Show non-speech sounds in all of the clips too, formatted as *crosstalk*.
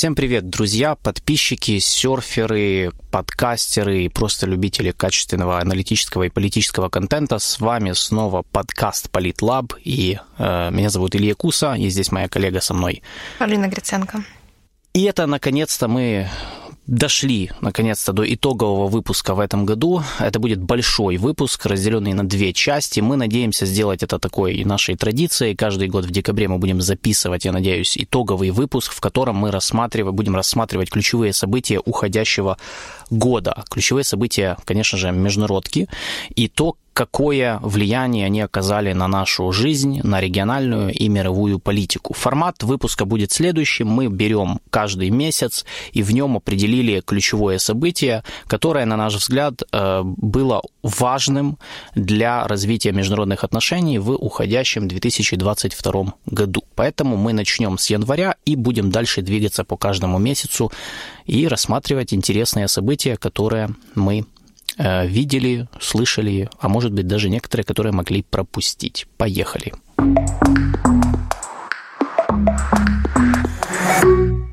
Всем привет, друзья, подписчики, серферы, подкастеры и просто любители качественного аналитического и политического контента. С вами снова подкаст Политлаб, и э, меня зовут Илья Куса, и здесь моя коллега со мной. Алина Гриценко. И это, наконец-то, мы дошли наконец-то до итогового выпуска в этом году. Это будет большой выпуск, разделенный на две части. Мы надеемся сделать это такой нашей традицией. Каждый год в декабре мы будем записывать, я надеюсь, итоговый выпуск, в котором мы рассматриваем, будем рассматривать ключевые события уходящего года. Ключевые события, конечно же, международки и то, какое влияние они оказали на нашу жизнь, на региональную и мировую политику. Формат выпуска будет следующим. Мы берем каждый месяц и в нем определили ключевое событие, которое, на наш взгляд, э, было важным для развития международных отношений в уходящем 2022 году. Поэтому мы начнем с января и будем дальше двигаться по каждому месяцу и рассматривать интересные события, которые мы видели, слышали, а может быть даже некоторые, которые могли пропустить. Поехали.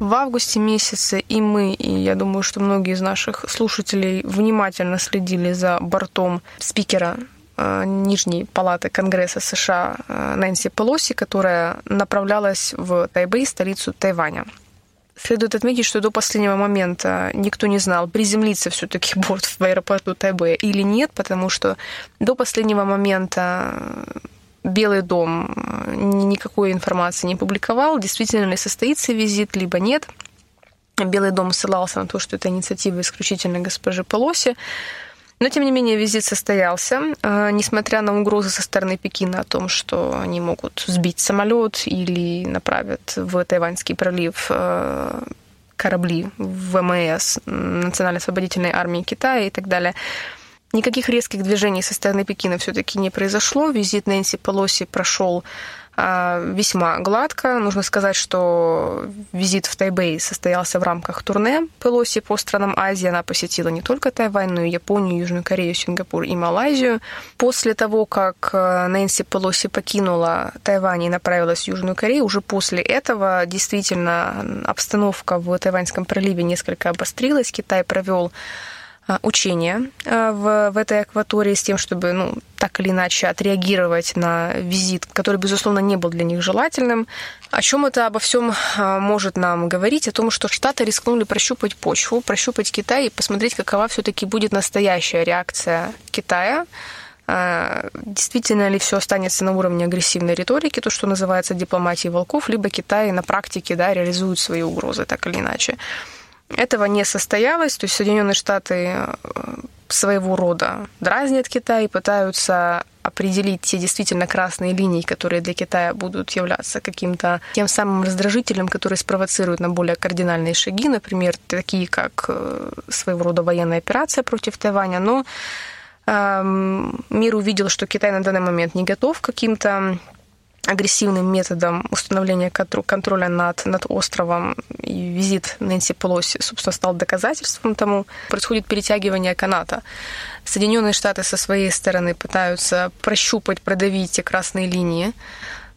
В августе месяце и мы, и я думаю, что многие из наших слушателей внимательно следили за бортом спикера э, Нижней палаты Конгресса США э, Нэнси Пелоси, которая направлялась в Тайбэй, столицу Тайваня. Следует отметить, что до последнего момента никто не знал, приземлиться все-таки *laughs* борт в аэропорту Тайбе или нет, потому что до последнего момента Белый дом никакой информации не публиковал, действительно ли состоится визит, либо нет. Белый дом ссылался на то, что это инициатива исключительно госпожи Полоси. Но, тем не менее, визит состоялся, э, несмотря на угрозы со стороны Пекина о том, что они могут сбить самолет или направят в Тайваньский пролив э, корабли ВМС, Национально-освободительной армии Китая и так далее. Никаких резких движений со стороны Пекина все-таки не произошло. Визит Нэнси Полоси прошел а, весьма гладко. Нужно сказать, что визит в Тайбэй состоялся в рамках турне Пелоси по странам Азии. Она посетила не только Тайвань, но и Японию, Южную Корею, Сингапур и Малайзию. После того, как э, Нэнси Пелоси покинула Тайвань и направилась в Южную Корею, уже после этого действительно обстановка в Тайваньском проливе несколько обострилась. Китай провел а, учения а, в, в этой акватории с тем, чтобы, ну, так или иначе отреагировать на визит, который, безусловно, не был для них желательным. О чем это обо всем а, может нам говорить? О том, что Штаты рискнули прощупать почву, прощупать Китай и посмотреть, какова все-таки будет настоящая реакция Китая действительно ли все останется на уровне агрессивной риторики, то, что называется дипломатией волков, либо Китай на практике да, реализует свои угрозы так или иначе. Этого не состоялось, то есть Соединенные Штаты э, своего рода дразнят Китай и пытаются определить те действительно красные линии, которые для Китая будут являться каким-то тем самым раздражителем, который спровоцирует на более кардинальные шаги, например, такие как э, своего рода военная операция против Тайваня, но эм, мир увидел, что Китай на данный момент не готов к каким-то агрессивным методом установления контроля над, над островом. И визит Нэнси Пелоси, собственно, стал доказательством тому. Происходит перетягивание каната. Соединенные Штаты со своей стороны пытаются прощупать, продавить те красные линии.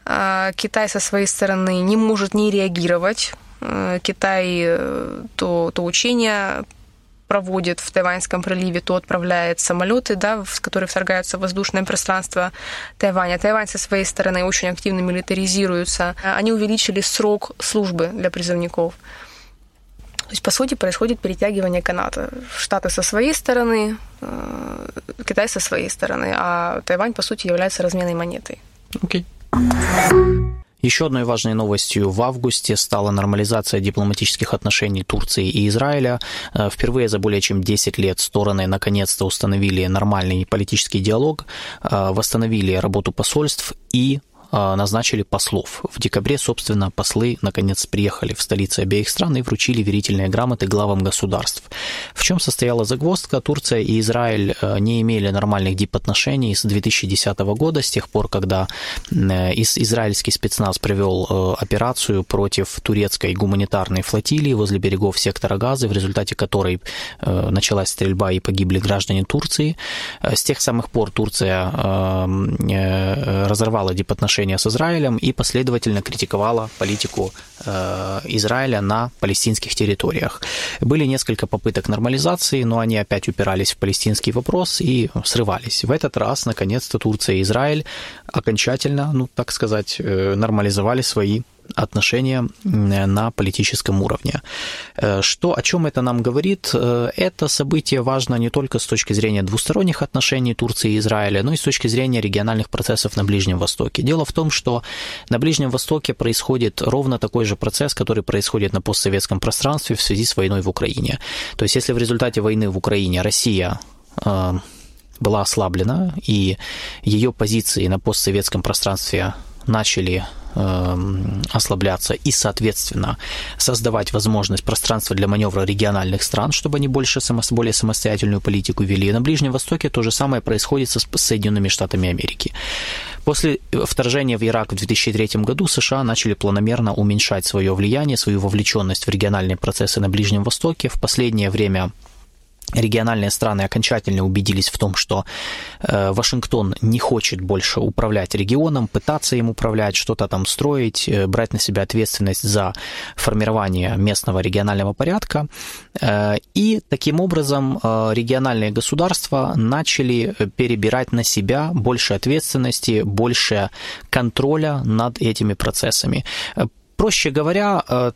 А Китай со своей стороны не может не реагировать. А Китай э, то, то учение проводит в Тайваньском проливе, то отправляет самолеты, да, в которые вторгаются в воздушное пространство Тайваня. Тайвань со своей стороны очень активно милитаризируется. Они увеличили срок службы для призывников. То есть, по сути, происходит перетягивание каната. Штаты со своей стороны, э, Китай со своей стороны, а Тайвань, по сути, является разменной монетой. Окей. Okay. Еще одной важной новостью в августе стала нормализация дипломатических отношений Турции и Израиля. Э, впервые за более чем 10 лет стороны наконец-то установили нормальный политический диалог, э, восстановили работу посольств и назначили послов. В декабре, собственно, послы наконец приехали в столицы обеих стран и вручили верительные грамоты главам государств. В чем состояла загвоздка? Турция и Израиль э, не имели нормальных дипотношений с 2010 года, с тех пор, когда э, израильский спецназ провел э, операцию против турецкой гуманитарной флотилии возле берегов сектора Газы, в результате которой началась стрельба и погибли граждане Турции. С тех самых пор Турция разорвала дипотношения отношения с Израилем и последовательно критиковала политику э, Израиля на палестинских территориях. Были несколько попыток нормализации, но они опять упирались в палестинский вопрос и срывались. В этот раз, наконец-то, Турция и Израиль окончательно, ну, так сказать, э, нормализовали свои отношения на политическом уровне. Э, что, о чем это нам говорит? Э, это событие важно не только с точки зрения двусторонних отношений Турции и Израиля, но и с точки зрения региональных процессов на Ближнем Востоке. Дело в том, что на Ближнем Востоке происходит ровно такой же процесс, который происходит на постсоветском пространстве в связи с войной в Украине. То есть если в результате войны в Украине Россия э, была ослаблена, и ее позиции на постсоветском пространстве начали Эм, ослабляться и, соответственно, создавать возможность пространства для маневра региональных стран, чтобы они больше более самостоятельную политику вели. на Ближнем Востоке то же самое происходит с Соединенными Штатами Америки. После вторжения в Ирак в 2003 году США начали планомерно уменьшать свое влияние, свою вовлеченность в региональные процессы на Ближнем Востоке. В последнее время региональные страны окончательно убедились в том, что э, Вашингтон не хочет больше управлять регионом, пытаться им управлять, что-то там строить, э, брать на себя ответственность за формирование местного регионального порядка. Э, и таким образом региональные государства начали перебирать на себя больше ответственности, больше контроля над этими процессами. Проще говоря,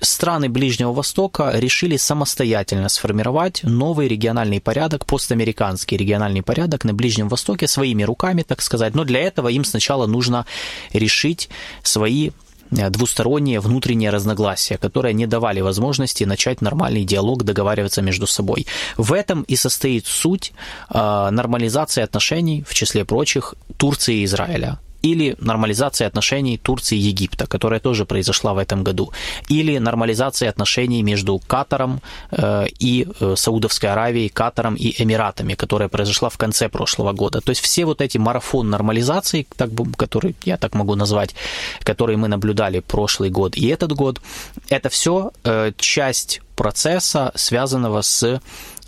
страны Ближнего Востока решили самостоятельно сформировать новый региональный порядок, постамериканский региональный порядок на Ближнем Востоке своими руками, так сказать. Но для этого им сначала нужно решить свои э, двусторонние внутренние разногласия, которые не давали возможности начать нормальный диалог, договариваться между собой. В этом и состоит суть э, нормализации отношений, в числе прочих, Турции и Израиля или нормализация отношений Турции и Египта, которая тоже произошла в этом году, или нормализация отношений между Катаром э, и э, Саудовской Аравией, Катаром и Эмиратами, которая произошла в конце прошлого года. То есть все вот эти марафон нормализации, так, который я так могу назвать, которые мы наблюдали прошлый год и этот год, это все э, часть процесса, связанного с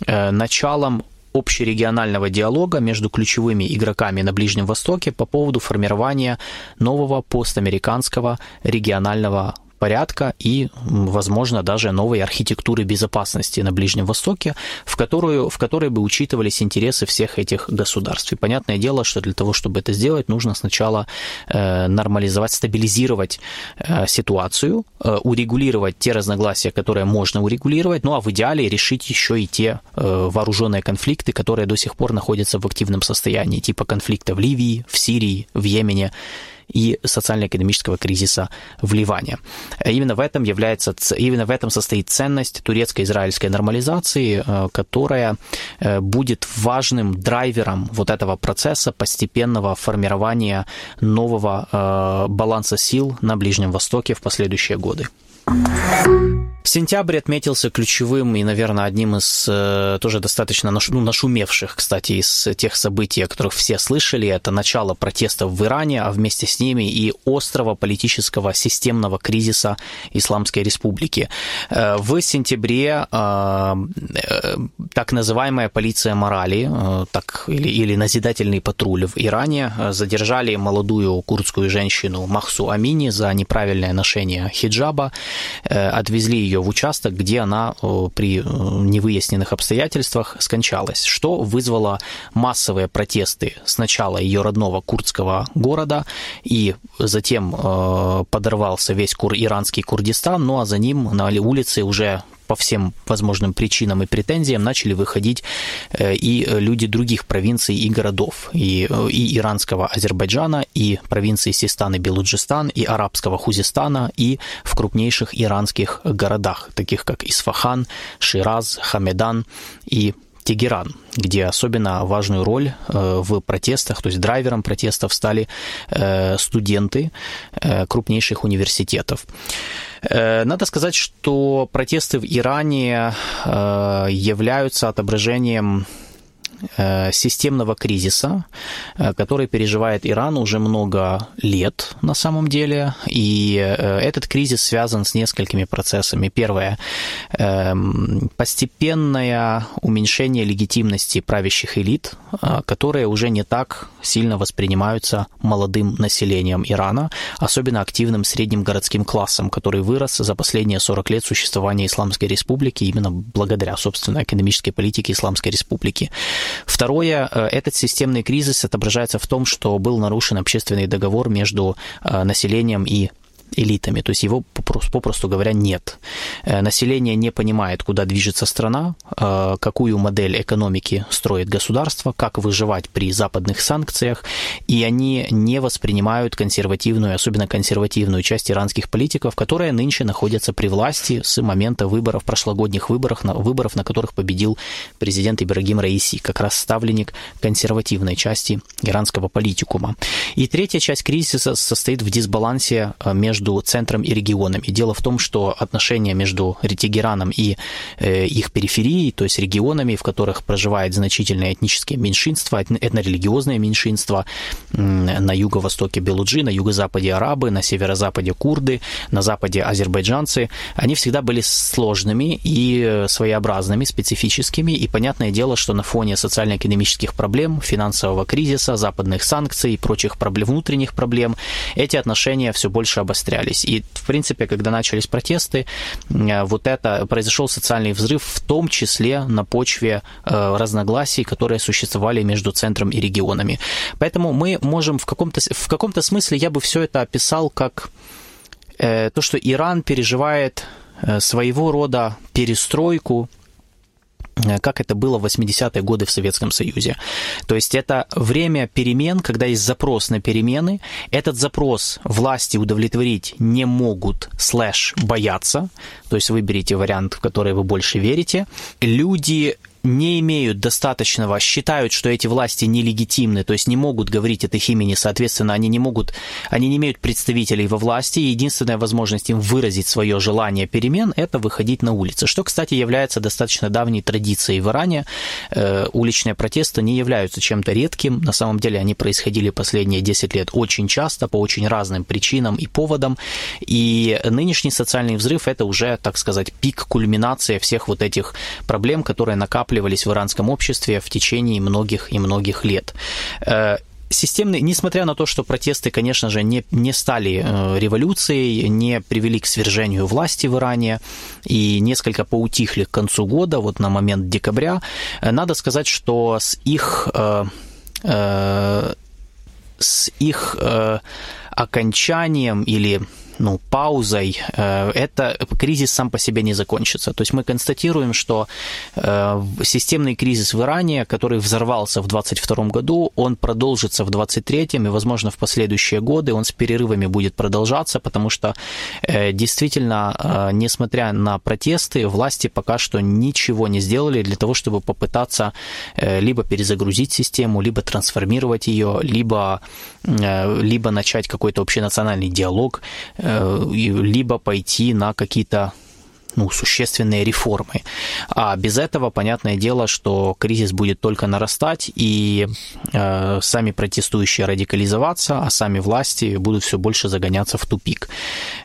началом общерегионального диалога между ключевыми игроками на Ближнем Востоке по поводу формирования нового постамериканского регионального порядка и, возможно, даже новой архитектуры безопасности на Ближнем Востоке, в, которую, в которой бы учитывались интересы всех этих государств. И понятное дело, что для того, чтобы это сделать, нужно сначала э, нормализовать, стабилизировать э, ситуацию, э, урегулировать те разногласия, которые можно урегулировать, ну а в идеале решить еще и те вооруженные конфликты, которые до сих пор находятся в активном состоянии, типа конфликта в Ливии, в Сирии, в Йемене и социально-экономического кризиса в Ливане. Именно в этом является, именно в этом состоит ценность турецко-израильской нормализации, э, которая э, будет важным драйвером вот этого процесса постепенного формирования нового э, баланса сил на Ближнем Востоке в последующие годы. Сентябрь отметился ключевым и, наверное, одним из э, тоже достаточно наш, ну, нашумевших, кстати, из тех событий, о которых все слышали. Это начало протестов в Иране, а вместе с ними и острого политического системного кризиса Исламской Республики. Э, в сентябре э, так называемая полиция морали, так, или, или назидательный патруль в Иране задержали молодую курдскую женщину Махсу Амини за неправильное ношение хиджаба, отвезли ее в участок, где она при э, невыясненных обстоятельствах скончалась, что вызвало массовые протесты сначала ее родного курдского города, и затем э, подорвался весь кур иранский Курдистан, ну а за ним на улице уже по всем возможным причинам и претензиям начали выходить э, и люди других провинций и городов, и, э, и иранского Азербайджана, и провинции Систан и Белуджистан, и арабского Хузистана, и в крупнейших иранских городах, таких как Исфахан, Шираз, Хамедан и Тегеран, где особенно важную роль э, в протестах, то есть драйвером протестов стали студенты крупнейших университетов. Э, надо сказать, что протесты в Иране э, являются отображением э, системного кризиса, который переживает Иран уже много лет на самом деле. И этот кризис связан с несколькими процессами. Первое – постепенное уменьшение легитимности правящих элит, которые уже не так сильно воспринимаются молодым населением Ирана, особенно активным средним городским классом, который вырос за последние 40 лет существования Исламской Республики именно благодаря, собственно, экономической политике Исламской Республики. Второе, э, этот системный кризис отображается в том, что был нарушен общественный договор между э, населением и элитами, то есть его, попросту говоря, нет. Э, население не понимает, куда движется страна, э, какую модель экономики строит государство, как выживать при западных санкциях, и они не воспринимают консервативную, особенно консервативную часть иранских политиков, которые нынче находятся при власти с момента выборов, прошлогодних выборов, на, выборов, на которых победил президент Ибрагим Раиси, как раз ставленник консервативной части иранского политикума. И третья часть кризиса состоит в дисбалансе э, между между центром и регионами. Дело в том, что отношения между Тегераном и э, их периферией, то есть регионами, в которых проживает значительное этнические меньшинства, этнорелигиозные меньшинства, на юго-востоке белуджи, на юго-западе арабы, на северо-западе курды, на западе азербайджанцы, они всегда были сложными и своеобразными, специфическими, и понятное дело, что на фоне социально-экономических проблем, финансового кризиса, западных санкций и прочих проблем, внутренних проблем, эти отношения все больше обостряются обострялись. И, в принципе, когда начались протесты, э, вот это произошел социальный взрыв, в том числе на почве э, разногласий, которые существовали между центром и регионами. Поэтому мы можем в каком-то, в каком-то смысле, я бы все это описал как э, то, что Иран переживает своего рода перестройку как это было в 80-е годы в Советском Союзе. То есть это время перемен, когда есть запрос на перемены. Этот запрос власти удовлетворить не могут, слэш, боятся. То есть выберите вариант, в который вы больше верите. Люди не имеют достаточного, считают, что эти власти нелегитимны, то есть не могут говорить от их имени, соответственно, они не могут, они не имеют представителей во власти, и единственная возможность им выразить свое желание перемен – это выходить на улицы, что, кстати, является достаточно давней традицией в Иране. Э, уличные протесты не являются чем-то редким, на самом деле они происходили последние 10 лет очень часто, по очень разным причинам и поводам, и нынешний социальный взрыв – это уже, так сказать, пик кульминации всех вот этих проблем, которые накапливаются накапливались в иранском обществе в течение многих и многих лет. Э, системные, несмотря на то, что протесты, конечно же, не, не стали э, революцией, не привели к свержению власти в Иране и несколько поутихли к концу года, вот на момент декабря, э, надо сказать, что с их, э, э, с их э, окончанием или ну, паузой, э, это кризис сам по себе не закончится. То есть мы констатируем, что э, системный кризис в Иране, который взорвался в 2022 году, он продолжится в 2023 и, возможно, в последующие годы он с перерывами будет продолжаться, потому что э, действительно, несмотря на протесты, власти пока что ничего не сделали для того, чтобы попытаться либо перезагрузить систему, либо трансформировать ее, либо, либо начать какой-то общенациональный диалог либо пойти на какие-то ну, существенные реформы. А без этого, понятное дело, что кризис будет только нарастать, и э, сами протестующие радикализоваться, а сами власти будут все больше загоняться в тупик.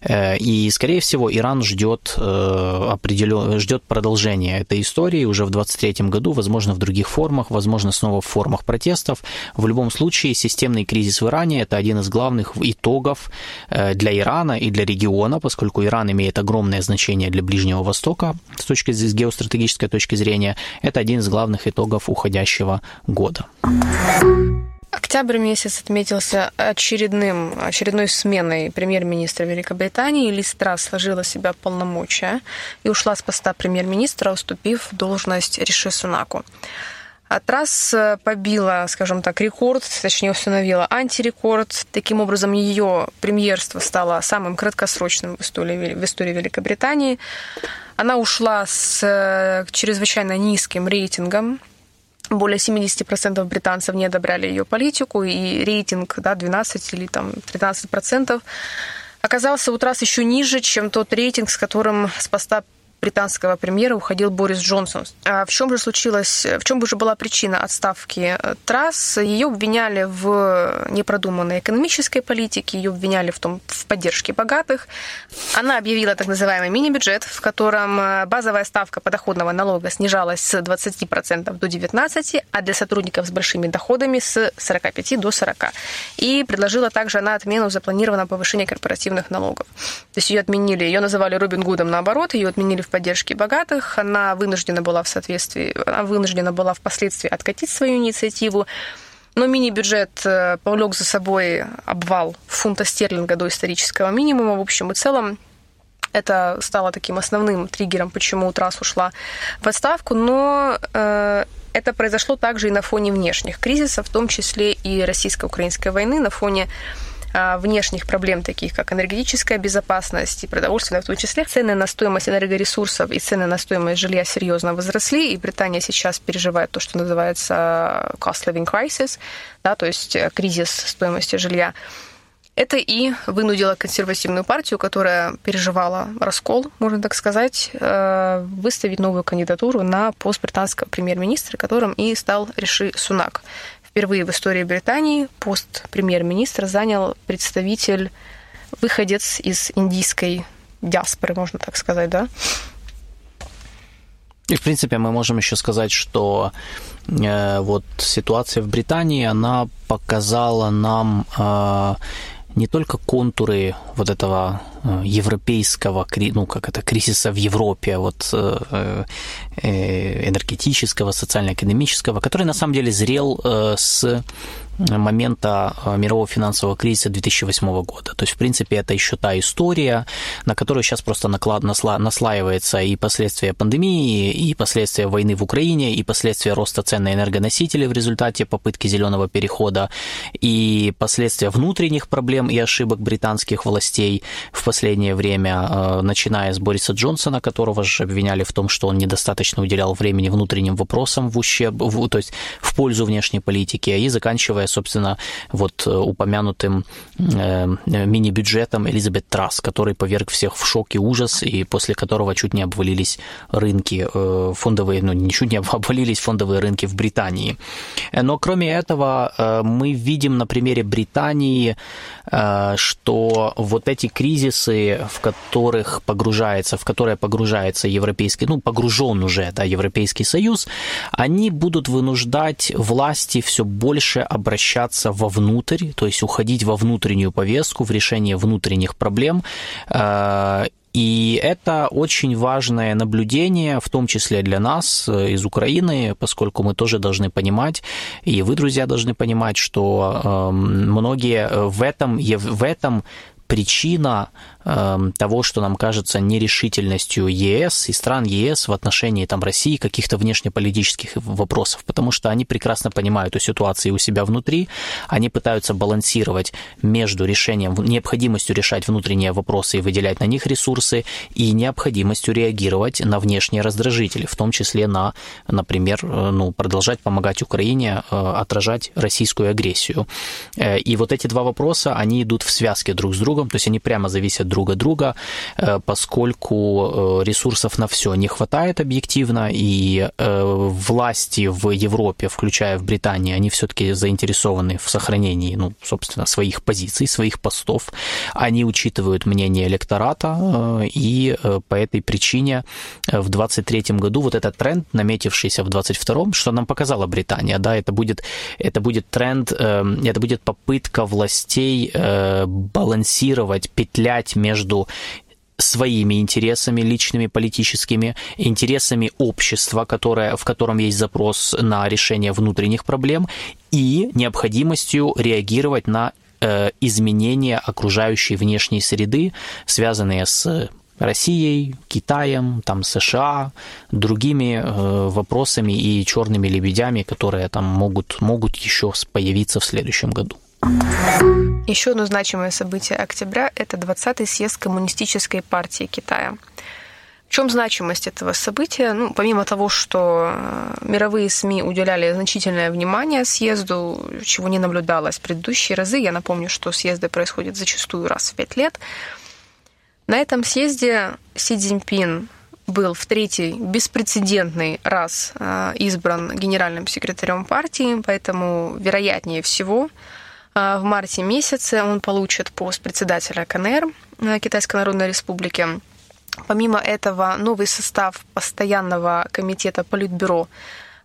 Э, и, скорее всего, Иран ждет, э, определен... ждет продолжения этой истории уже в 2023 году, возможно, в других формах, возможно, снова в формах протестов. В любом случае, системный кризис в Иране – это один из главных итогов э, для Ирана и для региона, поскольку Иран имеет огромное значение для Ближнего Востока с точки с геостратегической точки зрения, это один из главных итогов уходящего года. Октябрь месяц отметился очередным, очередной сменой премьер-министра Великобритании. Лиз Трасс сложила себя полномочия и ушла с поста премьер-министра, уступив должность Риши Сунаку. А Трасс э, побила, скажем так, рекорд, точнее установила антирекорд. Таким образом, ее премьерство стало самым краткосрочным в истории, в истории Великобритании. Она ушла с э, чрезвычайно низким рейтингом. Более 70% британцев не одобряли ее политику, и рейтинг да, 12 или там, 13% оказался у Трасс еще ниже, чем тот рейтинг, с которым с поста британского премьера уходил Борис Джонсон. А в чем же случилось, в чем же была причина отставки э, Трасс? Ее обвиняли в непродуманной экономической политике, ее обвиняли в, том, в поддержке богатых. Она объявила так называемый мини-бюджет, в котором э, базовая ставка подоходного налога снижалась с 20% до 19%, а для сотрудников с большими доходами с 45 до 40. И предложила также она отмену запланированного повышения корпоративных налогов. То есть ее отменили, ее называли Робин Гудом наоборот, ее отменили в поддержке богатых, она вынуждена была в соответствии, она вынуждена была впоследствии откатить свою инициативу. Но мини-бюджет э, повлек за собой обвал фунта стерлинга до исторического минимума. В общем и целом, это стало таким основным триггером, почему Трасс ушла в отставку. Но э, это произошло также и на фоне внешних кризисов, в том числе и российско-украинской войны, на фоне внешних проблем, таких как энергетическая безопасность и продовольственная в том числе. Цены на стоимость энергоресурсов и цены на стоимость жилья серьезно возросли, и Британия сейчас переживает то, что называется cost living crisis, да, то есть э, кризис стоимости жилья. Это и вынудило консервативную партию, которая переживала раскол, можно так сказать, э, выставить новую кандидатуру на пост британского премьер-министра, которым и стал Риши Сунак. Впервые в истории Британии пост премьер-министра занял представитель, выходец из индийской диаспоры, можно так сказать, да? И, в принципе, мы можем еще сказать, что э, вот ситуация в Британии, она показала нам э, не только контуры вот этого э, европейского, ну, как это, кризиса в Европе, вот э, э, энергетического, социально-экономического, который на самом деле зрел с момента э, мирового финансового кризиса 2008 года. То есть, в принципе, это еще та история, на которую сейчас просто наклад, насла, наслаивается и последствия пандемии, и последствия войны в Украине, и последствия роста цен на энергоносители в результате попытки зеленого перехода, и последствия внутренних проблем и ошибок британских властей в последнее время, э, начиная с Бориса Джонсона, которого же обвиняли в том, что он недостаточно уделял времени внутренним вопросам в ущерб, в, то есть в пользу внешней политики, и заканчивая собственно, вот э, упомянутым э, мини-бюджетом Элизабет Трасс, который поверг всех в шок и ужас, и после которого чуть не обвалились рынки э, фондовые, ну, не чуть не *laughs* обвалились фондовые рынки в Британии. Но кроме этого, мы видим на примере Британии, что вот эти кризисы, в которых погружается, в которые погружается европейский, ну, погружен уже, да, Европейский Союз, они будут вынуждать власти все больше обращаться обращаться вовнутрь, то есть уходить во внутреннюю повестку, в решение внутренних проблем. Э, и это очень важное наблюдение, в том числе для нас э, из Украины, поскольку мы тоже должны понимать, и вы, друзья, должны понимать, что эм, многие в этом, в этом причина Эм, того, что нам кажется нерешительностью ЕС и стран ЕС в отношении там, России каких-то внешнеполитических вопросов, потому что они прекрасно понимают эту ситуацию у себя внутри, они пытаются балансировать между решением, необходимостью решать внутренние вопросы и выделять на них ресурсы, и необходимостью реагировать на внешние раздражители, в том числе на, например, э, ну, продолжать помогать Украине э, отражать российскую агрессию. Э, и вот эти два вопроса, они идут в связке друг с другом, то есть они прямо зависят друг от друга, э, поскольку э, ресурсов на все не хватает объективно, и э, власти в Европе, включая в Британии, они все-таки заинтересованы в сохранении, ну, собственно, своих позиций, своих постов. Они учитывают мнение электората, и по этой причине в 23 году вот этот тренд, наметившийся в 22 что нам показала Британия, да, это будет, это будет тренд, это будет попытка властей балансировать, петлять между своими интересами личными, политическими, интересами общества, которое, в котором есть запрос на решение внутренних проблем, и необходимостью реагировать на э, изменения окружающей внешней среды, связанные с Россией, Китаем, там, США, другими э, вопросами и черными лебедями, которые там могут, могут еще появиться в следующем году. Еще одно значимое событие октября – это 20-й съезд Коммунистической партии Китая. В чем значимость этого события? Ну, помимо того, что э, мировые СМИ уделяли значительное внимание съезду, чего не наблюдалось в предыдущие разы, я напомню, что съезды происходят зачастую раз в пять лет, на этом съезде Си Цзиньпин был в третий беспрецедентный раз э, избран генеральным секретарем партии, поэтому вероятнее всего в марте месяце он получит пост председателя КНР Китайской Народной Республики. Помимо этого, новый состав постоянного комитета Политбюро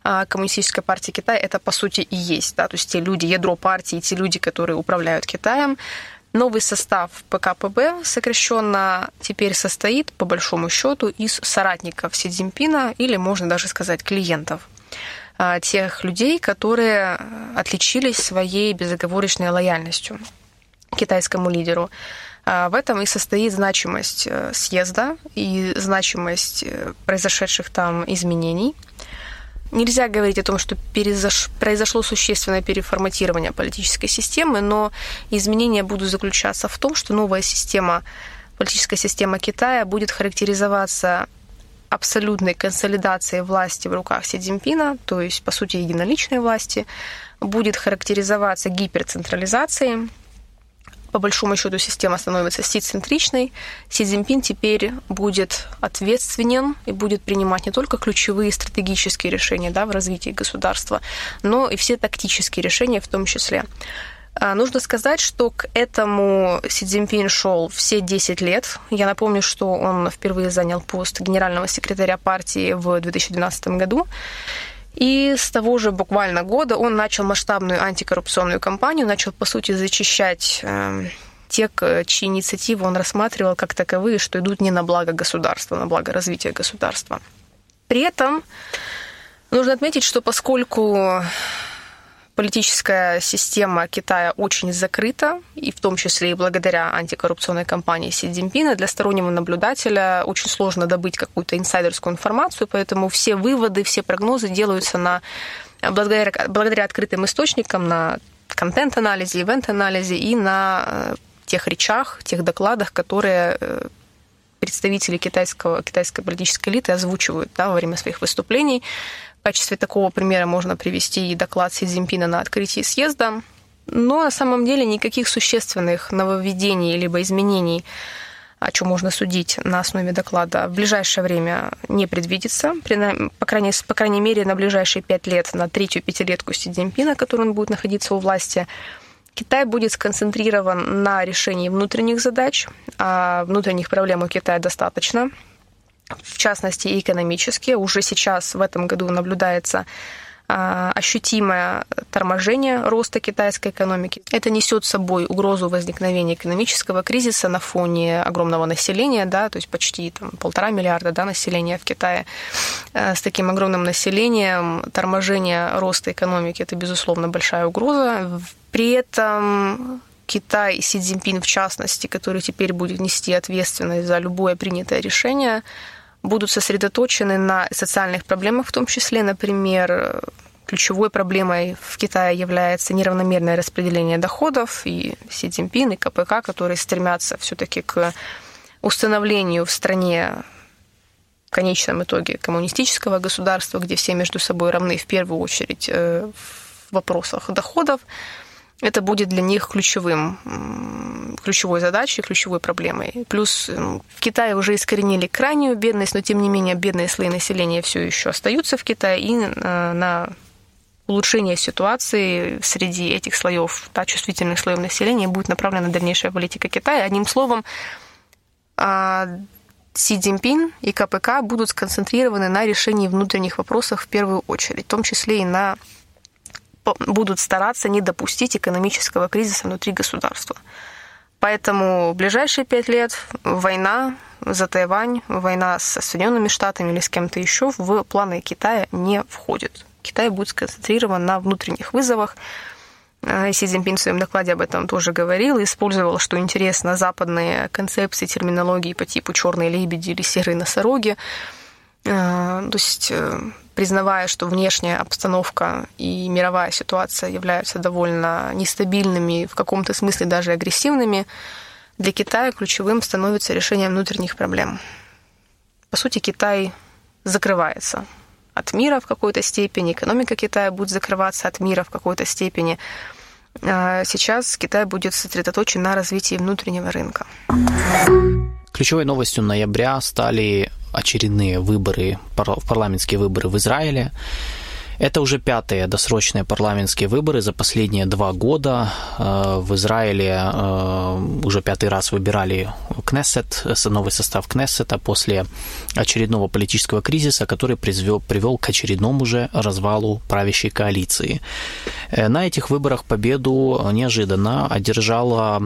Коммунистической партии Китая это по сути и есть, да, то есть те люди, ядро партии, те люди, которые управляют Китаем, Новый состав ПКПБ сокращенно теперь состоит, по большому счету, из соратников Си Цзиньпина или, можно даже сказать, клиентов а, тех людей, которые отличились своей безоговорочной лояльностью китайскому лидеру. А, в этом и состоит значимость э, съезда и значимость э, произошедших там изменений – Нельзя говорить о том, что перезаш... произошло существенное переформатирование политической системы, но изменения будут заключаться в том, что новая система, политическая система Китая будет характеризоваться абсолютной консолидацией власти в руках Си Цзиньпина, то есть, по сути, единоличной власти, будет характеризоваться гиперцентрализацией, по большому счету система становится си-центричной, Си Цзиньпин теперь будет ответственен и будет принимать не только ключевые стратегические решения да, в развитии государства, но и все тактические решения в том числе. А, нужно сказать, что к этому Си Цзиньпин шел все 10 лет. Я напомню, что он впервые занял пост генерального секретаря партии в 2012 году. И с того же буквально года он начал масштабную антикоррупционную кампанию, начал, по сути, зачищать э, те, чьи инициативы он рассматривал как таковые, что идут не на благо государства, на благо развития государства. При этом нужно отметить, что поскольку политическая система Китая очень закрыта, и в том числе и благодаря антикоррупционной кампании Си Цзиньпина, для стороннего наблюдателя очень сложно добыть какую-то инсайдерскую информацию, поэтому все выводы, все прогнозы делаются на, благодаря, благодаря открытым источникам, на контент-анализе, ивент-анализе и на э, тех речах, тех докладах, которые э, представители китайского, китайской политической элиты озвучивают да, во время своих выступлений. В качестве такого примера можно привести и доклад Си Цзиньпина на открытии съезда. Но на самом деле никаких существенных нововведений либо изменений о чем можно судить на основе доклада, в ближайшее время не предвидится. По крайней, по крайней мере, на ближайшие пять лет, на третью пятилетку Си Цзиньпина, который он будет находиться у власти, Китай будет сконцентрирован на решении внутренних задач, а внутренних проблем у Китая достаточно в частности и экономические. Уже сейчас в этом году наблюдается а, ощутимое торможение роста китайской экономики. Это несет с собой угрозу возникновения экономического кризиса на фоне огромного населения, да, то есть почти там, полтора миллиарда да, населения в Китае. Э, с таким огромным населением торможение роста экономики – это, безусловно, большая угроза. При этом Китай и Си Цзиньпин, в частности, который теперь будет нести ответственность за любое принятое решение, будут сосредоточены на социальных проблемах, в том числе, например, ключевой проблемой в Китае является неравномерное распределение доходов, и Си Цзиньпин, и КПК, которые стремятся все-таки к установлению в стране в конечном итоге коммунистического государства, где все между собой равны в первую очередь э, в вопросах доходов, это будет для них ключевым, ключевой задачей, ключевой проблемой. Плюс в Китае уже искоренили крайнюю бедность, но тем не менее бедные слои населения все еще остаются в Китае, и э, на улучшение ситуации среди этих слоев, да, чувствительных слоев населения будет направлена дальнейшая политика Китая. Одним словом, а, Си Цзиньпин и КПК будут сконцентрированы на решении внутренних вопросов в первую очередь, в том числе и на будут стараться не допустить экономического кризиса внутри государства. Поэтому в ближайшие пять лет война за Тайвань, война со Соединенными Штатами или с кем-то еще в планы Китая не входит. Китай будет сконцентрирован на внутренних вызовах. Э, Си Цзиньпин в своем докладе об этом тоже говорил, использовал, что интересно, западные концепции, терминологии по типу черные лебеди или серые носороги. Э, то есть э, признавая, что внешняя обстановка и мировая ситуация являются довольно нестабильными, в каком-то смысле даже агрессивными, для Китая ключевым становится решение внутренних проблем. По сути, Китай закрывается от мира в какой-то степени, экономика Китая будет закрываться от мира в какой-то степени. А сейчас Китай будет сосредоточен на развитии внутреннего рынка. Ключевой новостью ноября стали очередные выборы, парламентские выборы в Израиле. Это уже пятые досрочные парламентские выборы за последние два года. Э, в Израиле э, уже пятый раз выбирали Кнессет, новый состав Кнессета после очередного политического кризиса, который привел, привел к очередному же развалу правящей коалиции. Э, на этих выборах победу неожиданно одержала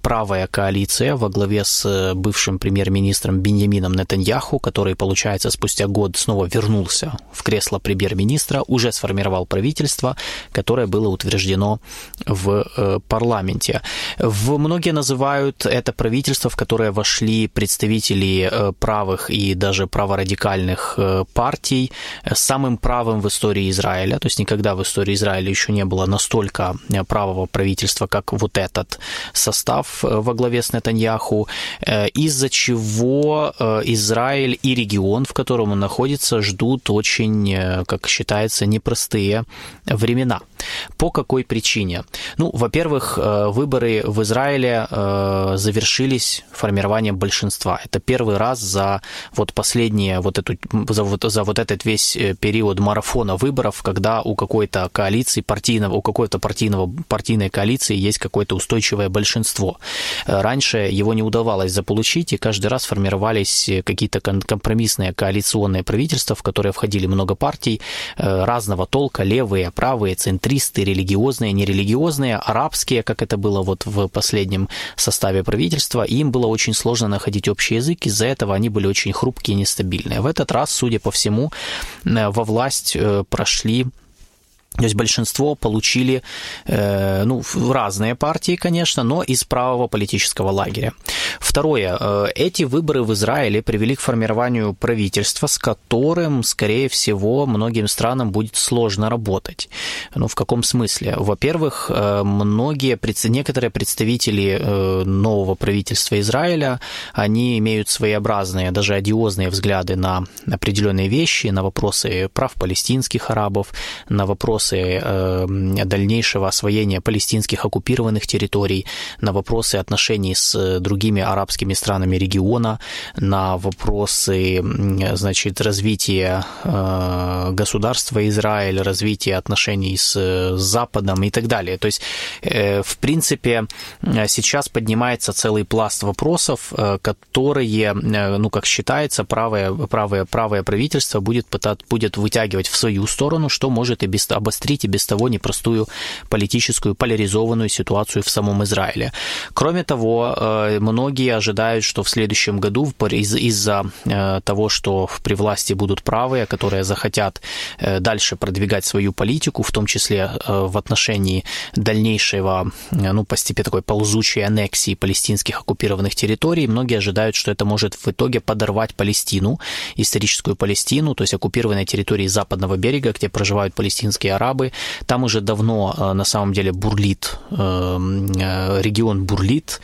правая коалиция во главе с бывшим премьер-министром Беньямином Нетаньяху, который, получается, спустя год снова вернулся в кресло премьер-министра, уже сформировал правительство, которое было утверждено в э, парламенте. В, многие называют это правительство, в которое вошли представители э, правых и даже праворадикальных э, партий, самым правым в истории Израиля. То есть никогда в истории Израиля еще не было настолько правого правительства, как вот этот состав во главе с Нетаньяху, из-за чего Израиль и регион, в котором он находится, ждут очень, как считается, непростые времена. По какой причине? Ну, во-первых, э, выборы в Израиле э, завершились формированием большинства. Это первый раз за вот последние, вот эту, за, вот, за вот этот весь э, период марафона выборов, когда у какой-то коалиции партийного, у какой-то партийного, партийной коалиции есть какое-то устойчивое большинство. Раньше его не удавалось заполучить, и каждый раз формировались какие-то компромиссные коалиционные правительства, в которые входили много партий разного толка, левые, правые, центристы, религиозные, нерелигиозные, арабские, как это было вот в последнем составе правительства, им было очень сложно находить общий язык, из-за этого они были очень хрупкие и нестабильные. В этот раз, судя по всему, э, во власть э, прошли то есть большинство получили э, ну, разные партии, конечно, но из правого политического лагеря. Второе. Э, эти выборы в Израиле привели к формированию правительства, с которым, скорее всего, многим странам будет сложно работать. Ну, в каком смысле? Во-первых, э, многие, некоторые представители нового правительства Израиля, они имеют своеобразные, даже одиозные взгляды на определенные вещи, на вопросы прав палестинских арабов, на вопросы вопросы э, дальнейшего освоения палестинских оккупированных территорий, на вопросы отношений с другими арабскими странами региона, на вопросы значит, развития э, государства Израиль, развития отношений с Западом и так далее. То есть, э, в принципе, сейчас поднимается целый пласт вопросов, которые, ну, как считается, правое, правое, правое правительство будет, пытаться, будет вытягивать в свою сторону, что может и без, обострить и без того непростую политическую поляризованную ситуацию в самом Израиле. Кроме того, э, многие ожидают, что в следующем году из-за э, того, что при власти будут правые, которые захотят э, дальше продвигать свою политику, в том числе в отношении дальнейшего, ну, постепенно такой ползучей аннексии палестинских оккупированных территорий, многие ожидают, что это может в итоге подорвать Палестину, историческую Палестину, то есть оккупированные территории западного берега, где проживают палестинские арабы, арабы. Там уже давно э, на самом деле бурлит, э, э, регион бурлит.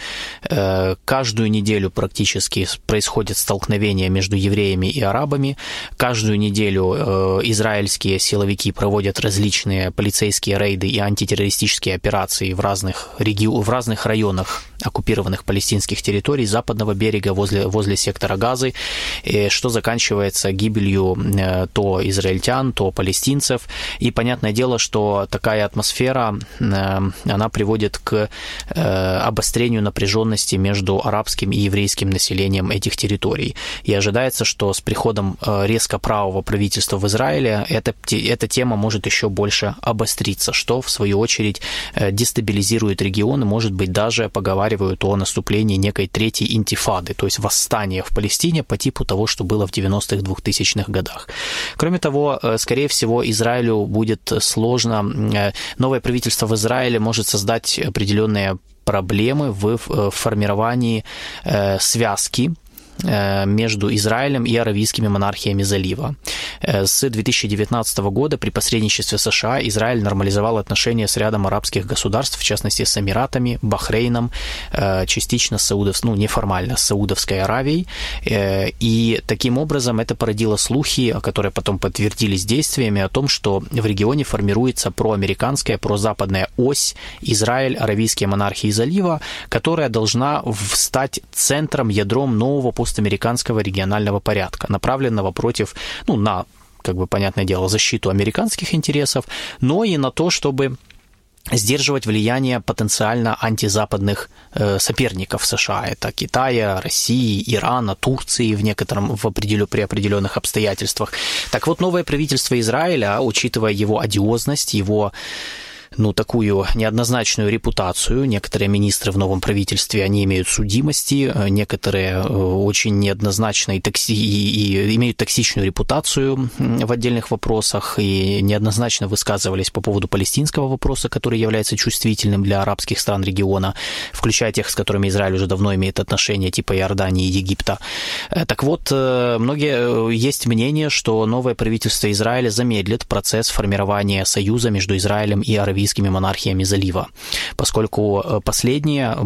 Каждую неделю практически происходит столкновение между евреями и арабами. Каждую неделю израильские силовики проводят различные полицейские рейды и антитеррористические операции в разных, реги... в разных районах оккупированных палестинских территорий западного берега возле, возле сектора Газы, что заканчивается гибелью то израильтян, то палестинцев. И понятное дело, что такая атмосфера, э, она приводит к э, обострению напряженности между арабским и еврейским населением этих территорий. И ожидается, что с приходом э, резко правого правительства в Израиле эта, эта тема может еще больше обостриться, что в свою очередь дестабилизирует регион и, может быть, даже поговаривают о наступлении некой третьей интифады, то есть восстания в Палестине по типу того, что было в 90-х, 2000-х годах. Кроме того, скорее всего, Израилю будет сложно. Э, новое правительство в Израиле может создать определенные проблемы в формировании э, связки Э, между Израилем и аравийскими монархиями залива. Э, с 2019 года при посредничестве США Израиль нормализовал отношения с рядом арабских государств, в частности с Эмиратами, Бахрейном, э, частично с Саудов, ну неформально, с Саудовской Аравией. И таким образом это породило слухи, которые потом подтвердились действиями о том, что в регионе формируется проамериканская, прозападная ось Израиль, аравийские монархии залива, которая должна стать центром, ядром нового постамериканского регионального порядка, направленного против, ну, на как бы, понятное дело, защиту американских интересов, но и на то, чтобы сдерживать влияние потенциально антизападных э, соперников США. Это Китая, России, Ирана, Турции в некотором, в определю, при определенных обстоятельствах. Так вот, новое правительство Израиля, учитывая его одиозность, его ну, такую неоднозначную репутацию. Некоторые министры в новом правительстве, они имеют судимости, некоторые э, очень неоднозначно и, и имеют токсичную репутацию в отдельных вопросах и неоднозначно высказывались по поводу палестинского вопроса, который является чувствительным для арабских стран региона, включая тех, с которыми Израиль уже давно имеет отношения, типа Иордании и Египта. Э, так вот, э, многие есть мнение, что новое правительство Израиля замедлит процесс формирования союза между Израилем и Аравией аравийскими монархиями залива, поскольку э, последнее,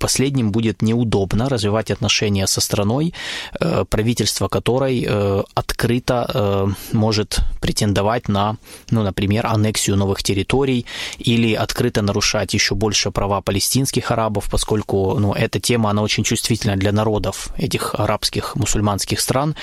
последним будет неудобно развивать отношения со страной, э, правительство которой э, открыто может претендовать на, ну, например, аннексию новых территорий или открыто нарушать еще больше права палестинских арабов, поскольку ну, эта тема, она очень чувствительна для народов этих арабских мусульманских стран,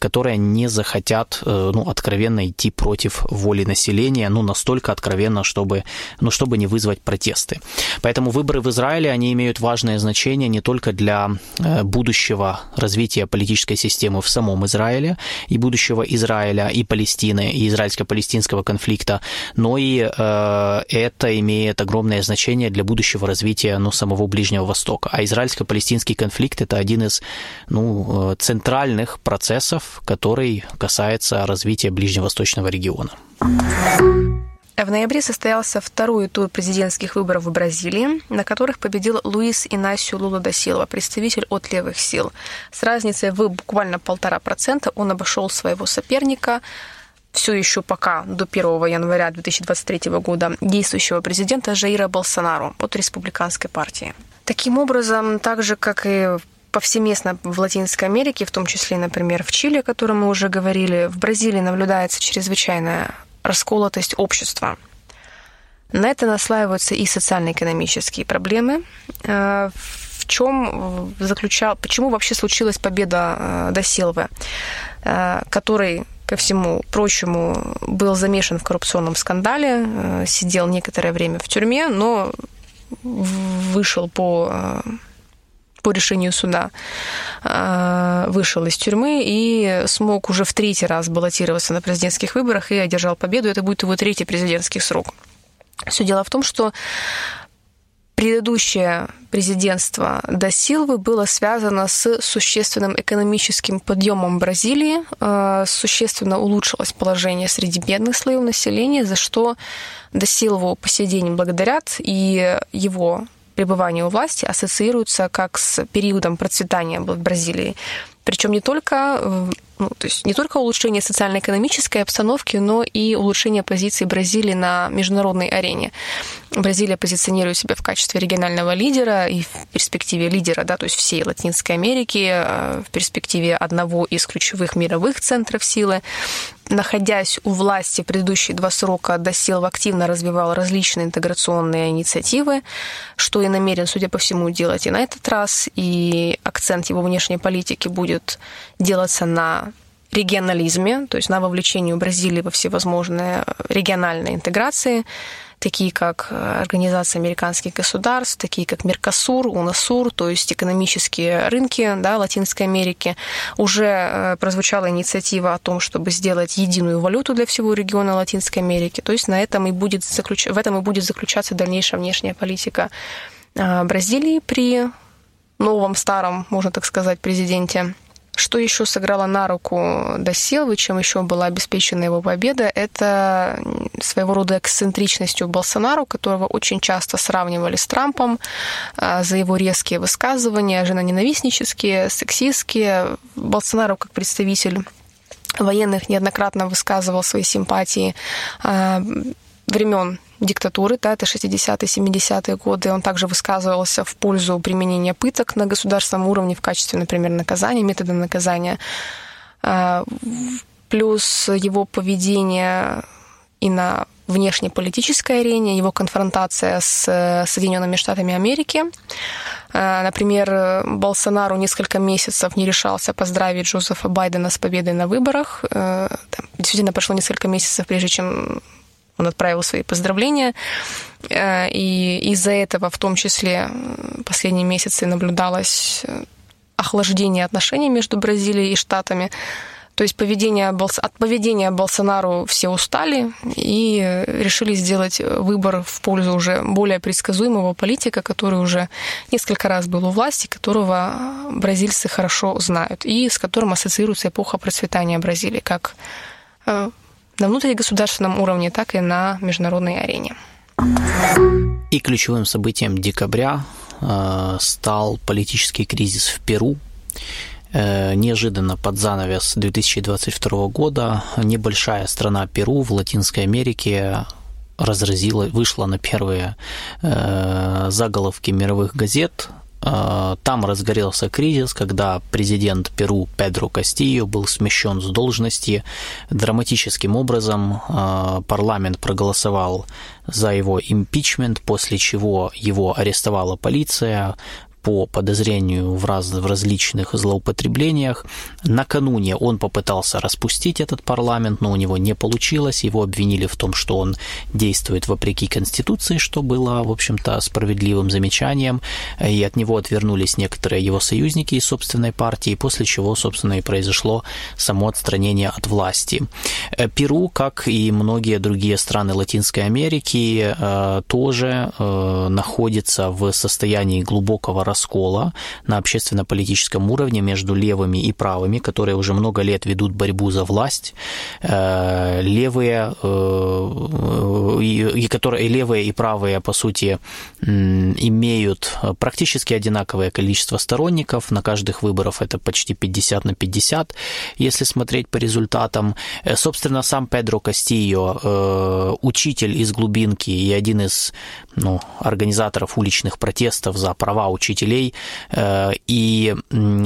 которые не захотят ну, откровенно идти против воли населения, ну, настолько откровенно, чтобы ну, чтобы не вызвать протесты. Поэтому выборы в Израиле, они имеют важное значение не только для э, будущего развития политической системы в самом Израиле и будущего Израиля и Палестины, и израильско-палестинского конфликта, но и э, это имеет огромное значение для будущего развития ну, самого Ближнего Востока. А израильско-палестинский конфликт – это один из ну, э, центральных процессов, который касается развития ближневосточного региона. В ноябре состоялся второй тур президентских выборов в Бразилии, на которых победил Луис Инасио Лула да представитель от левых сил. С разницей в буквально полтора процента он обошел своего соперника, все еще пока до 1 января 2023 года действующего президента Жаира Болсонару от республиканской партии. Таким образом, так же, как и повсеместно в Латинской Америке, в том числе, например, в Чили, о котором мы уже говорили, в Бразилии наблюдается чрезвычайная расколотость общества. На это наслаиваются и социально-экономические проблемы. Э, в чем заключал, почему вообще случилась победа э, Досилвы, э, который ко всему прочему, был замешан в коррупционном скандале, сидел некоторое время в тюрьме, но вышел по по решению суда а, вышел из тюрьмы и смог уже в третий раз баллотироваться на президентских выборах и одержал победу. Это будет его третий президентский срок. Все дело в том, что предыдущее президентство до Силвы было связано с существенным экономическим подъемом Бразилии, а, существенно улучшилось положение среди бедных слоев населения, за что до Силву по сей день благодарят, и его пребывания у власти ассоциируются как с периодом процветания в Бразилии. Причем не только, э, ну, то есть не только улучшение социально-экономической обстановки, но и улучшение позиции Бразилии на международной арене. Бразилия позиционирует себя в качестве регионального лидера и в перспективе лидера, да, то есть всей Латинской Америки, э, в перспективе одного из ключевых мировых центров силы находясь у власти предыдущие два срока, Досилов активно развивал различные интеграционные инициативы, что и намерен, судя по всему, делать и на этот раз. И акцент его внешней политики будет делаться на регионализме, то есть на вовлечении Бразилии во всевозможные региональные интеграции, такие как э, Организация американских государств, такие как Меркосур, УНАСУР, то есть экономические рынки да, Латинской Америки. Уже э, прозвучала инициатива о том, чтобы сделать единую валюту для всего региона Латинской Америки. То есть на этом и будет заключ... в этом и будет заключаться дальнейшая внешняя политика э, Бразилии при новом старом, можно так сказать, президенте что еще сыграло на руку Досилвы, чем еще была обеспечена его победа, это своего рода эксцентричностью Болсонару, которого очень часто сравнивали с Трампом а, за его резкие высказывания, женоненавистнические, сексистские. Болсонару как представитель военных неоднократно высказывал свои симпатии а, времен диктатуры, да, это 60-е, 70-е годы. Он также высказывался в пользу применения пыток на государственном уровне в качестве, например, наказания, метода наказания. А, плюс его поведение и на внешнеполитической арене, его конфронтация с Соединенными Штатами Америки, Например, Болсонару несколько месяцев не решался поздравить Джозефа Байдена с победой на выборах. Там действительно прошло несколько месяцев, прежде чем он отправил свои поздравления. И из-за этого в том числе последние месяцы наблюдалось охлаждение отношений между Бразилией и Штатами. То есть поведение, от поведения Болсонару все устали и решили сделать выбор в пользу уже более предсказуемого политика, который уже несколько раз был у власти, которого бразильцы хорошо знают и с которым ассоциируется эпоха процветания Бразилии как э, на внутригосударственном уровне, так и на международной арене. И ключевым событием декабря э, стал политический кризис в Перу, Э, неожиданно под занавес 2022 года небольшая страна Перу в Латинской Америке разразила, вышла на первые э, заголовки мировых газет. Э, там разгорелся кризис, когда президент Перу Педро Кастио был смещен с должности. Драматическим образом э, парламент проголосовал за его импичмент, после чего его арестовала полиция, по подозрению в, раз, в различных злоупотреблениях. Накануне он попытался распустить этот парламент, но у него не получилось. Его обвинили в том, что он действует вопреки Конституции, что было, в общем-то, справедливым замечанием. И от него отвернулись некоторые его союзники из собственной партии, после чего, собственно, и произошло само отстранение от власти. Э, Перу, как и многие другие страны Латинской Америки, э, тоже э, находится в состоянии глубокого расстройства раскола на общественно-политическом уровне между левыми и правыми, которые уже много лет ведут борьбу за власть. Э, левые, э, и которые левые и правые, по сути, имеют практически одинаковое количество сторонников. На каждых выборах это почти 50 на 50, если смотреть по результатам. Э, собственно, сам Педро Кастио, учитель из глубинки и один из ну, организаторов уличных протестов за права учителей э, и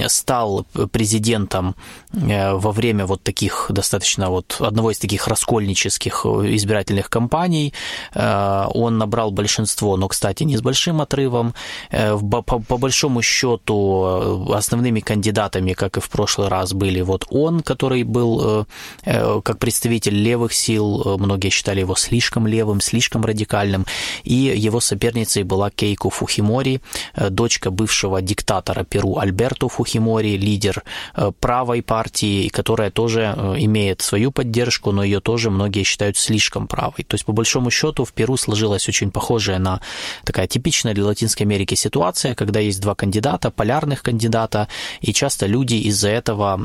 стал президентом э, во время вот таких достаточно вот одного из таких раскольнических избирательных кампаний. Э, он набрал большинство, но, кстати, не с большим отрывом. По, по большому счету основными кандидатами, как и в прошлый раз, были вот он, который был как представитель левых сил, многие считали его слишком левым, слишком радикальным, и его соперницей была Кейко Фухимори, э, дочка бывшего диктатора Перу Альберто Фухимори, лидер э, правой партии, которая тоже э, имеет свою поддержку, но ее тоже многие считают слишком правой. То есть, по большому счету, в Перу сложилась очень похожая на такая типичная для Латинской Америки ситуация, когда есть два кандидата, полярных кандидата, и часто люди из-за этого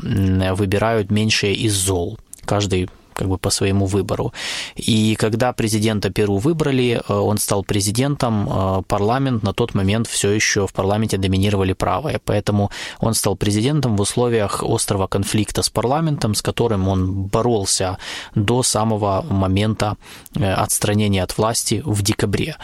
выбирают меньшее из зол. Каждый как бы по своему выбору. И когда президента Перу выбрали, э, он стал президентом, э, парламент на тот момент все еще в парламенте доминировали правые, поэтому он стал президентом в условиях острого конфликта с парламентом, с которым он боролся до самого момента э, отстранения от власти в декабре.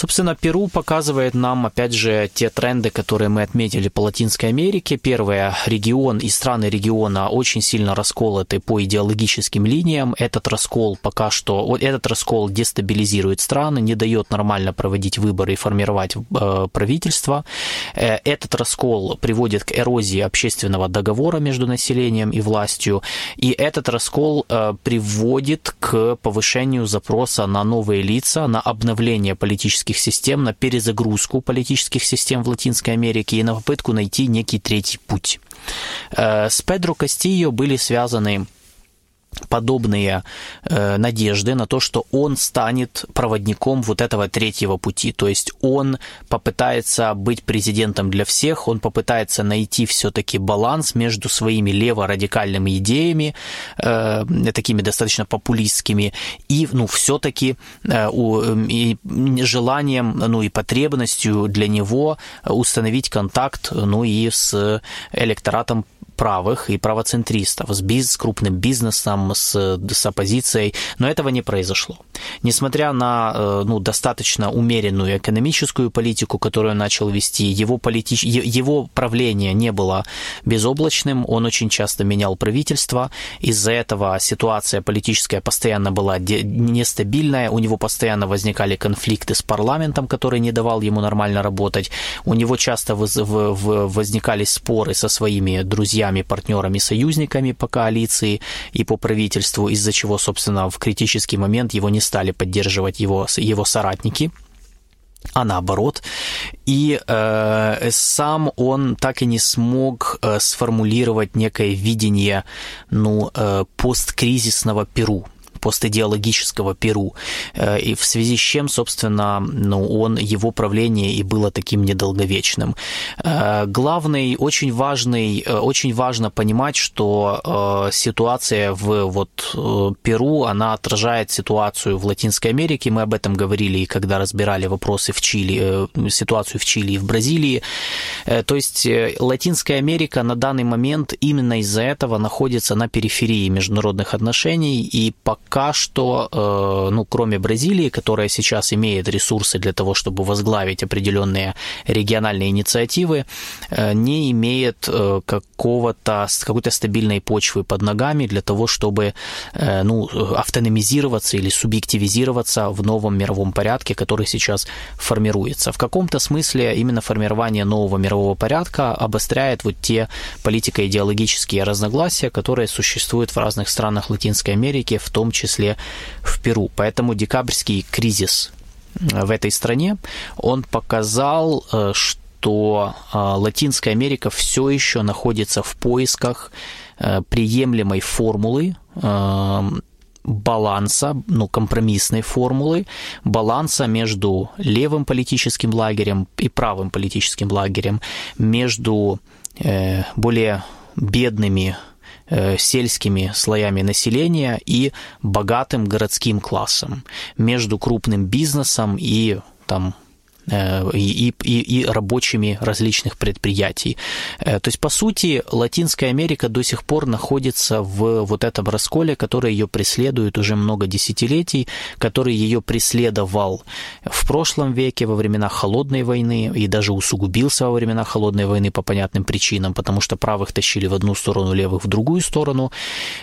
Собственно, Перу показывает нам, опять же, те тренды, которые мы отметили по Латинской Америке. Первое, регион и страны региона очень сильно расколоты по идеологическим линиям. Этот раскол пока что, этот раскол дестабилизирует страны, не дает нормально проводить выборы и формировать э, правительство. Э, этот раскол приводит к эрозии общественного договора между населением и властью. И этот раскол э, приводит к повышению запроса на новые лица, на обновление политического политических систем, на перезагрузку политических систем в Латинской Америке и на попытку найти некий третий путь. Э, с Педро Кастильо были связаны подобные э, надежды на то, что он станет проводником вот этого третьего пути. То есть он попытается быть президентом для всех, он попытается найти все-таки баланс между своими леворадикальными идеями, э, такими достаточно популистскими, и ну, все-таки э, и желанием, ну и потребностью для него установить контакт, ну и с электоратом правых и правоцентристов, с, биз, с крупным бизнесом, с, с оппозицией, но этого не произошло. Несмотря на э, ну, достаточно умеренную экономическую политику, которую он начал вести, его, политич... его правление не было безоблачным, он очень часто менял правительство, из-за этого ситуация политическая постоянно была нестабильная, у него постоянно возникали конфликты с парламентом, который не давал ему нормально работать, у него часто возникали споры со своими друзьями, партнерами, союзниками по коалиции и по правительству, из-за чего, собственно, в критический момент его не стали поддерживать его, его соратники а наоборот. И э, сам он так и не смог э, сформулировать некое видение ну, э, посткризисного Перу постидеологического Перу, э, и в связи с чем, собственно, ну, он, его правление и было таким недолговечным. Э, главный, очень важный, э, очень важно понимать, что ситуация в вот Перу, она отражает ситуацию в Латинской Америке, мы об этом говорили, когда разбирали вопросы в Чили, ситуацию в Чили и в Бразилии. То есть Латинская Америка на данный момент именно из-за этого находится на периферии международных отношений, и пока пока что, э, ну, кроме Бразилии, которая сейчас имеет ресурсы для того, чтобы возглавить определенные региональные инициативы, э, не имеет э, какого-то, какой-то стабильной почвы под ногами для того, чтобы, ну, автономизироваться или субъективизироваться в новом мировом порядке, который сейчас формируется. В каком-то смысле именно формирование нового мирового порядка обостряет вот те политико-идеологические разногласия, которые существуют в разных странах Латинской Америки, в том числе в Перу. Поэтому декабрьский кризис э, в этой стране, он показал, э, что э, Латинская Америка все еще находится в поисках приемлемой формулы баланса, ну, компромиссной формулы, баланса между левым политическим лагерем и правым политическим лагерем, между более бедными сельскими слоями населения и богатым городским классом, между крупным бизнесом и там Э, и, и, и рабочими различных предприятий. Э, то есть, по сути, Латинская Америка до сих пор находится в вот этом расколе, который ее преследует уже много десятилетий, который ее преследовал в прошлом веке, во времена Холодной войны, и даже усугубился во времена Холодной войны по понятным причинам, потому что правых тащили в одну сторону, левых в другую сторону.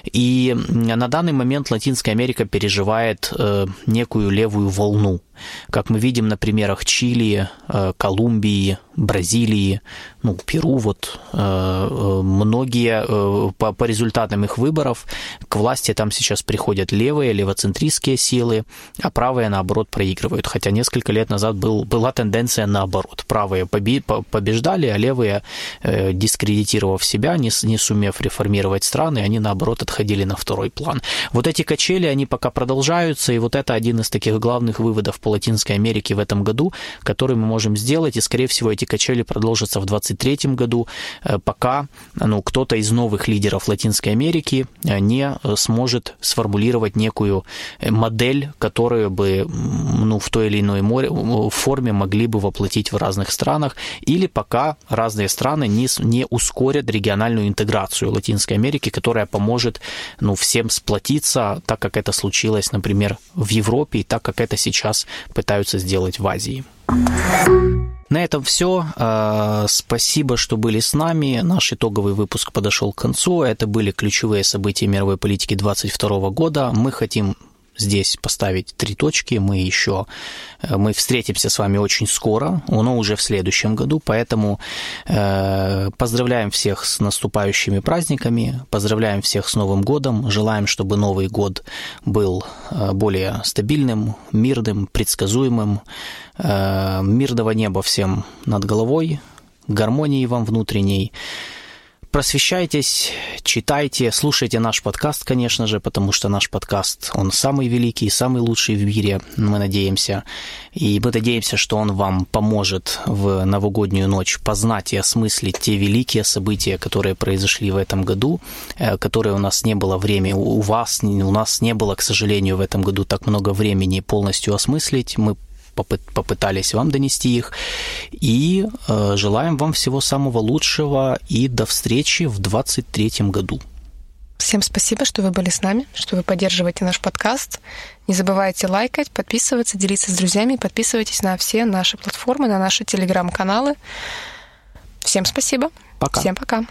И на данный момент Латинская Америка переживает э, некую левую волну как мы видим на примерах Чили, э, Колумбии, Бразилии, ну, Перу, вот э, э, многие по, по результатам их выборов к власти там сейчас приходят левые, левоцентристские силы, а правые, наоборот, проигрывают. Хотя несколько лет назад был, была тенденция наоборот. Правые побеждали, а левые, дискредитировав себя, не, не сумев реформировать страны, они, наоборот, отходили на второй план. Вот эти качели, они пока продолжаются, и вот это один из таких главных выводов по Латинской Америке в этом году, который мы можем сделать, и, скорее всего, эти качели продолжатся в 2023 году, э, пока ну, кто-то из новых лидеров Латинской Америки э, не э, сможет сформулировать некую модель, которую бы ну, в той или иной форме могли бы воплотить в разных странах, или пока разные страны не, не ускорят региональную интеграцию Латинской Америки, которая поможет ну, всем сплотиться, так как это случилось, например, в Европе, и так как это сейчас пытаются сделать в Азии. На этом все. А, спасибо, что были с нами. Наш итоговый выпуск подошел к концу. Это были ключевые события мировой политики 2022 года. Мы хотим здесь поставить три точки. Мы еще э, мы встретимся с вами очень скоро, но уже в следующем году, поэтому э, поздравляем всех с наступающими праздниками, поздравляем всех с Новым годом, желаем, чтобы Новый год был э, более стабильным, мирным, предсказуемым, э, мирного неба всем над головой, гармонии вам внутренней, просвещайтесь, читайте, слушайте наш подкаст, конечно же, потому что наш подкаст, он самый великий, самый лучший в мире, мы надеемся. И мы надеемся, что он вам поможет в новогоднюю ночь познать и осмыслить те великие события, которые произошли в этом году, э, которые у нас не было времени, у вас, у нас не было, к сожалению, в этом году так много времени полностью осмыслить. Мы попытались вам донести их. И э, желаем вам всего самого лучшего и до встречи в 2023 году. Всем спасибо, что вы были с нами, что вы поддерживаете наш подкаст. Не забывайте лайкать, подписываться, делиться с друзьями. Подписывайтесь на все наши платформы, на наши телеграм-каналы. Всем спасибо. Пока. Всем пока.